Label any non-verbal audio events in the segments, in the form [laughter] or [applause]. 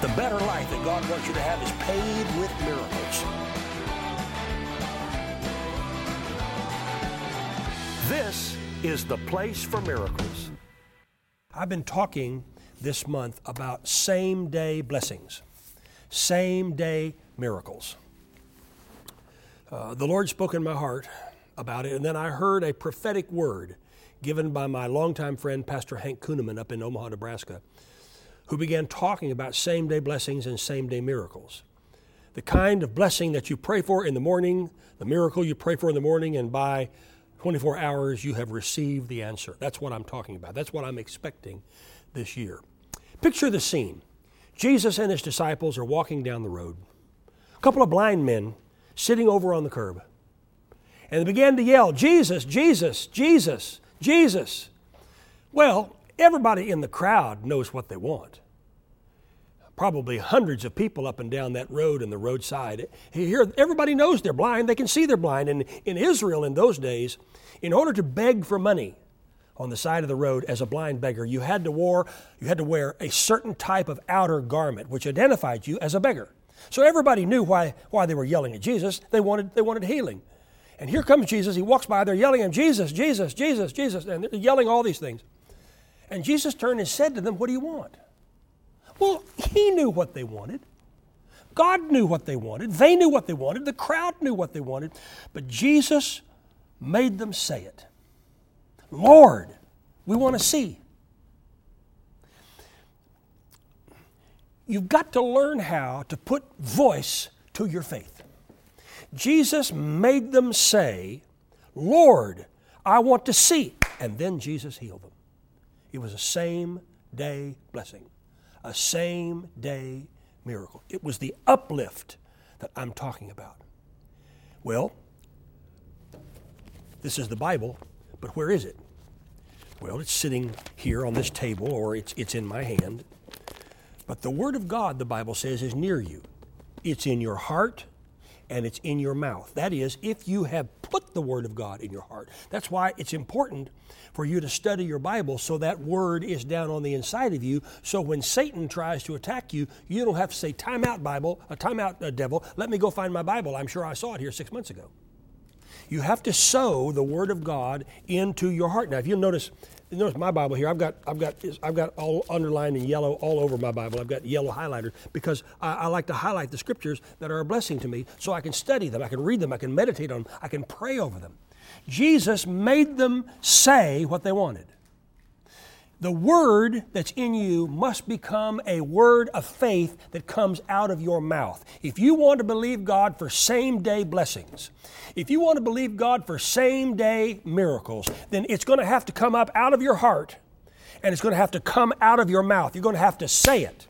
The better life that God wants you to have is paid with miracles. This is the place for miracles. I've been talking this month about same day blessings, same day miracles. Uh, the Lord spoke in my heart about it, and then I heard a prophetic word given by my longtime friend, Pastor Hank Kunneman, up in Omaha, Nebraska, who began talking about same day blessings and same day miracles. The kind of blessing that you pray for in the morning, the miracle you pray for in the morning, and by 24 hours you have received the answer. That's what I'm talking about. That's what I'm expecting this year. Picture the scene Jesus and his disciples are walking down the road. A couple of blind men sitting over on the curb. And they began to yell, Jesus, Jesus, Jesus, Jesus. Well, everybody in the crowd knows what they want. Probably hundreds of people up and down that road and the roadside. Here, everybody knows they're blind. They can see they're blind. And in Israel in those days, in order to beg for money on the side of the road as a blind beggar, you had to wear, you had to wear a certain type of outer garment which identified you as a beggar. So everybody knew why, why they were yelling at Jesus. They wanted, they wanted healing. And here comes Jesus. He walks by, they're yelling at him, Jesus, Jesus, Jesus, Jesus, and they're yelling all these things. And Jesus turned and said to them, What do you want? Well, he knew what they wanted. God knew what they wanted. They knew what they wanted. The crowd knew what they wanted. But Jesus made them say it Lord, we want to see. You've got to learn how to put voice to your faith. Jesus made them say, Lord, I want to see. And then Jesus healed them. It was a same day blessing, a same day miracle. It was the uplift that I'm talking about. Well, this is the Bible, but where is it? Well, it's sitting here on this table or it's, it's in my hand. But the Word of God, the Bible says, is near you. It's in your heart and it's in your mouth. That is, if you have put the Word of God in your heart. That's why it's important for you to study your Bible so that Word is down on the inside of you. So when Satan tries to attack you, you don't have to say, Time out, Bible, a time out, uh, devil. Let me go find my Bible. I'm sure I saw it here six months ago. You have to sow the Word of God into your heart. Now, if you'll notice, notice my Bible here. I've got I've got I've got all underlined in yellow all over my Bible. I've got yellow highlighter because I, I, like to highlight the scriptures that are a blessing to me, so I can study them, I can read them, I can meditate on them, I can pray over them. Jesus made them say what they wanted. The word that's in you must become a word of faith that comes out of your mouth. If you want to believe God for same day blessings, if you want to believe God for same day miracles, then it's going to have to come up out of your heart and it's going to have to come out of your mouth. You're going to have to say it.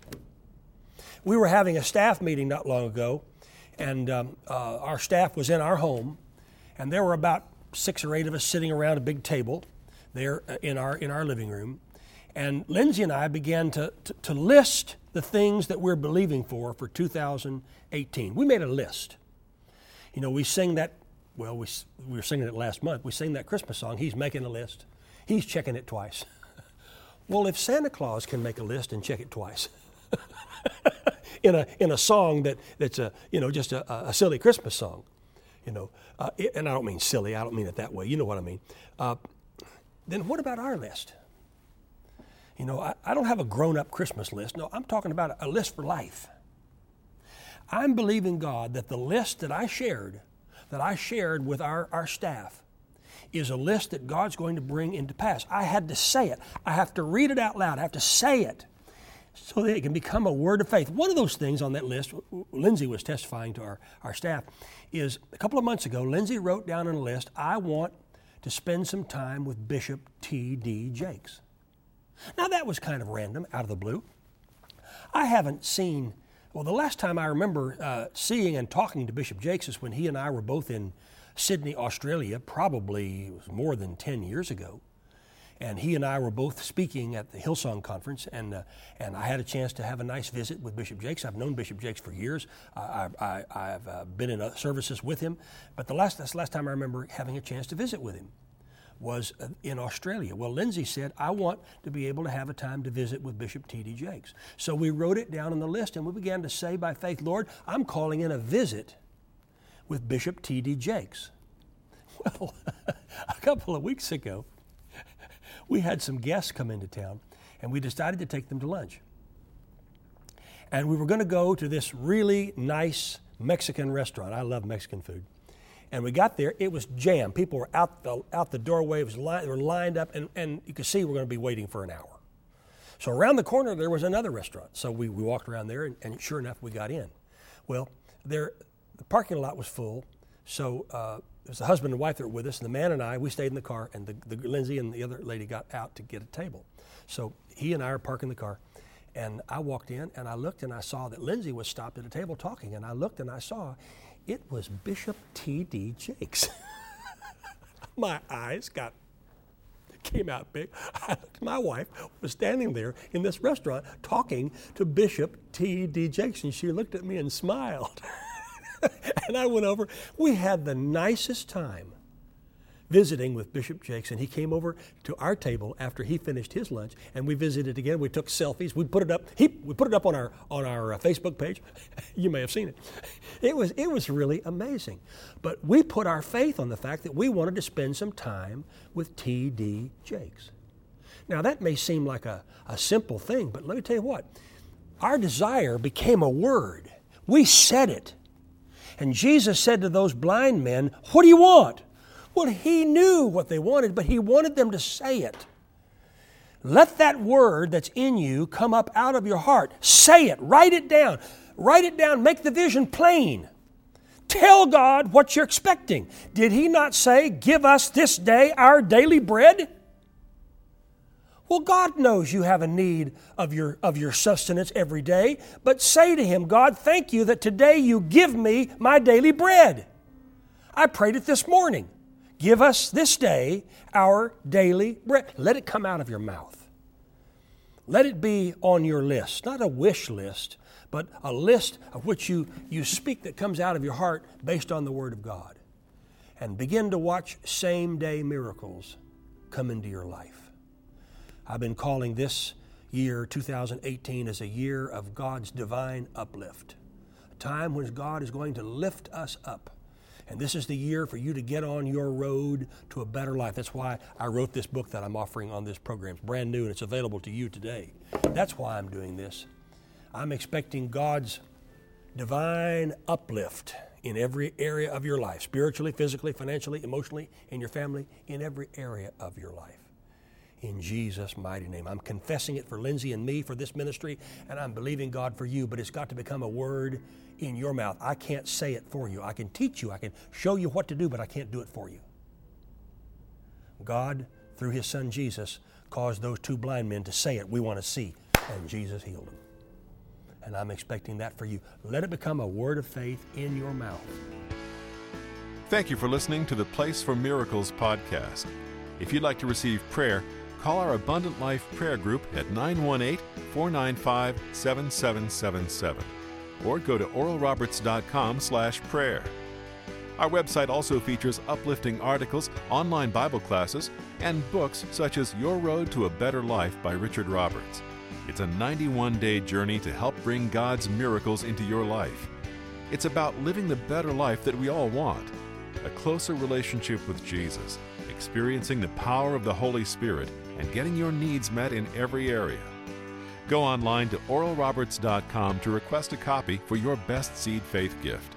We were having a staff meeting not long ago, and um, uh, our staff was in our home, and there were about six or eight of us sitting around a big table there uh, in our, in our living room. And Lindsay and I began to, to, to, list the things that we're believing for for 2018. We made a list. You know, we sing that, well, we, we were singing it last month. We sing that Christmas song. He's making a list, he's checking it twice. [laughs] well, if Santa Claus can make a list and check it twice, [laughs] in, a, in a song that, that's a, you know, just a, a silly Christmas song, you know, uh, and I don't mean silly, I don't mean it that way, you know what I mean. Uh, then what about our list? You know, I, I don't have a grown up Christmas list. No, I'm talking about a list for life. I'm believing God that the list that I shared, that I shared with our, our staff, is a list that God's going to bring into pass. I had to say it. I have to read it out loud. I have to say it so that it can become a word of faith. One of those things on that list, Lindsay was testifying to our, our staff, is a couple of months ago, Lindsay wrote down on a list, I want to spend some time with Bishop T.D. Jakes. Now, that was kind of random, out of the blue. I haven't seen, well, the last time I remember uh, seeing and talking to Bishop Jakes is when he and I were both in Sydney, Australia, probably more than 10 years ago. And he and I were both speaking at the Hillsong Conference, and, uh, and I had a chance to have a nice visit with Bishop Jakes. I've known Bishop Jakes for years. I, I, I've uh, been in services with him, but the last, that's the last time I remember having a chance to visit with him. Was uh, in Australia. Well, Lindsay said, I want to be able to have a time to visit with Bishop T.D. Jakes. So we wrote it down on the list and we began to say by faith, Lord, I'm calling in a visit with Bishop T.D. Jakes. [laughs] Well, [laughs] a couple of weeks ago, we had some guests come into town and we decided to take them to lunch. And we were going to go to this really nice Mexican restaurant. I love Mexican food. And we got there, it was jammed. People were out the, out the doorway, it was li- they were lined up, and, and you could see we're going to be waiting for an hour. So around the corner, there was another restaurant. So we, we walked around there, and, and sure enough, we got in. Well, there, the parking lot was full, so uh, it was the husband and wife that were with us, and the man and I, we stayed in the car, and the, the Lindsay and the other lady got out to get a table. So he and I are parking the car, and I walked in, and I looked, and I saw that Lindsay was stopped at a table talking, and I looked, and I saw it was Bishop T.D. Jakes. [laughs] My eyes got came out big. My wife was standing there in this restaurant talking to Bishop T.D. Jakes, and she looked at me and smiled. [laughs] and I went over. We had the nicest time visiting with Bishop Jakes, and he came over to our table after he finished his lunch, and we visited again. We took selfies. We put it up. He, we put it up on our on our uh, Facebook page. [laughs] you may have seen it. It was it was really amazing. But we put our faith on the fact that we wanted to spend some time with T.D. Jakes. Now that may seem like a, a simple thing, but let me tell you what. Our desire became a word. We said it. And Jesus said to those blind men, What do you want? Well, he knew what they wanted, but he wanted them to say it. Let that word that's in you come up out of your heart. Say it, write it down. Write it down, make the vision plain. Tell God what you're expecting. Did he not say, Give us this day our daily bread? Well, God knows you have a need of your, of your sustenance every day, but say to Him, God, thank you that today you give me my daily bread. I prayed it this morning. Give us this day our daily bread. Let it come out of your mouth. Let it be on your list, not a wish list, but a list of which you, you speak that comes out of your heart based on the Word of God. And begin to watch same day miracles come into your life. I've been calling this year, 2018, as a year of God's divine uplift, a time when God is going to lift us up and this is the year for you to get on your road to a better life. That's why I wrote this book that I'm offering on this program. It's brand new and it's available to you today. That's why I'm doing this. I'm expecting God's divine uplift in every area of your life spiritually, physically, financially, emotionally, in your family, in every area of your life. In Jesus' mighty name. I'm confessing it for Lindsay and me for this ministry, and I'm believing God for you, but it's got to become a word in your mouth. I can't say it for you. I can teach you, I can show you what to do, but I can't do it for you. God, through His Son Jesus, caused those two blind men to say it. We want to see. And Jesus healed them. And I'm expecting that for you. Let it become a word of faith in your mouth. Thank you for listening to the Place for Miracles podcast. If you'd like to receive prayer, call our Abundant Life Prayer Group at 918 495 7777 or go to oralroberts.com slash prayer. Our website also features uplifting articles, online Bible classes, and books such as Your Road to a Better Life by Richard Roberts. It's a 91 day journey to help bring God's miracles into your life. It's about living the better life that we all want a closer relationship with Jesus, experiencing the power of the Holy Spirit, and getting your needs met in every area. Go online to oralroberts.com to request a copy for your best seed faith gift.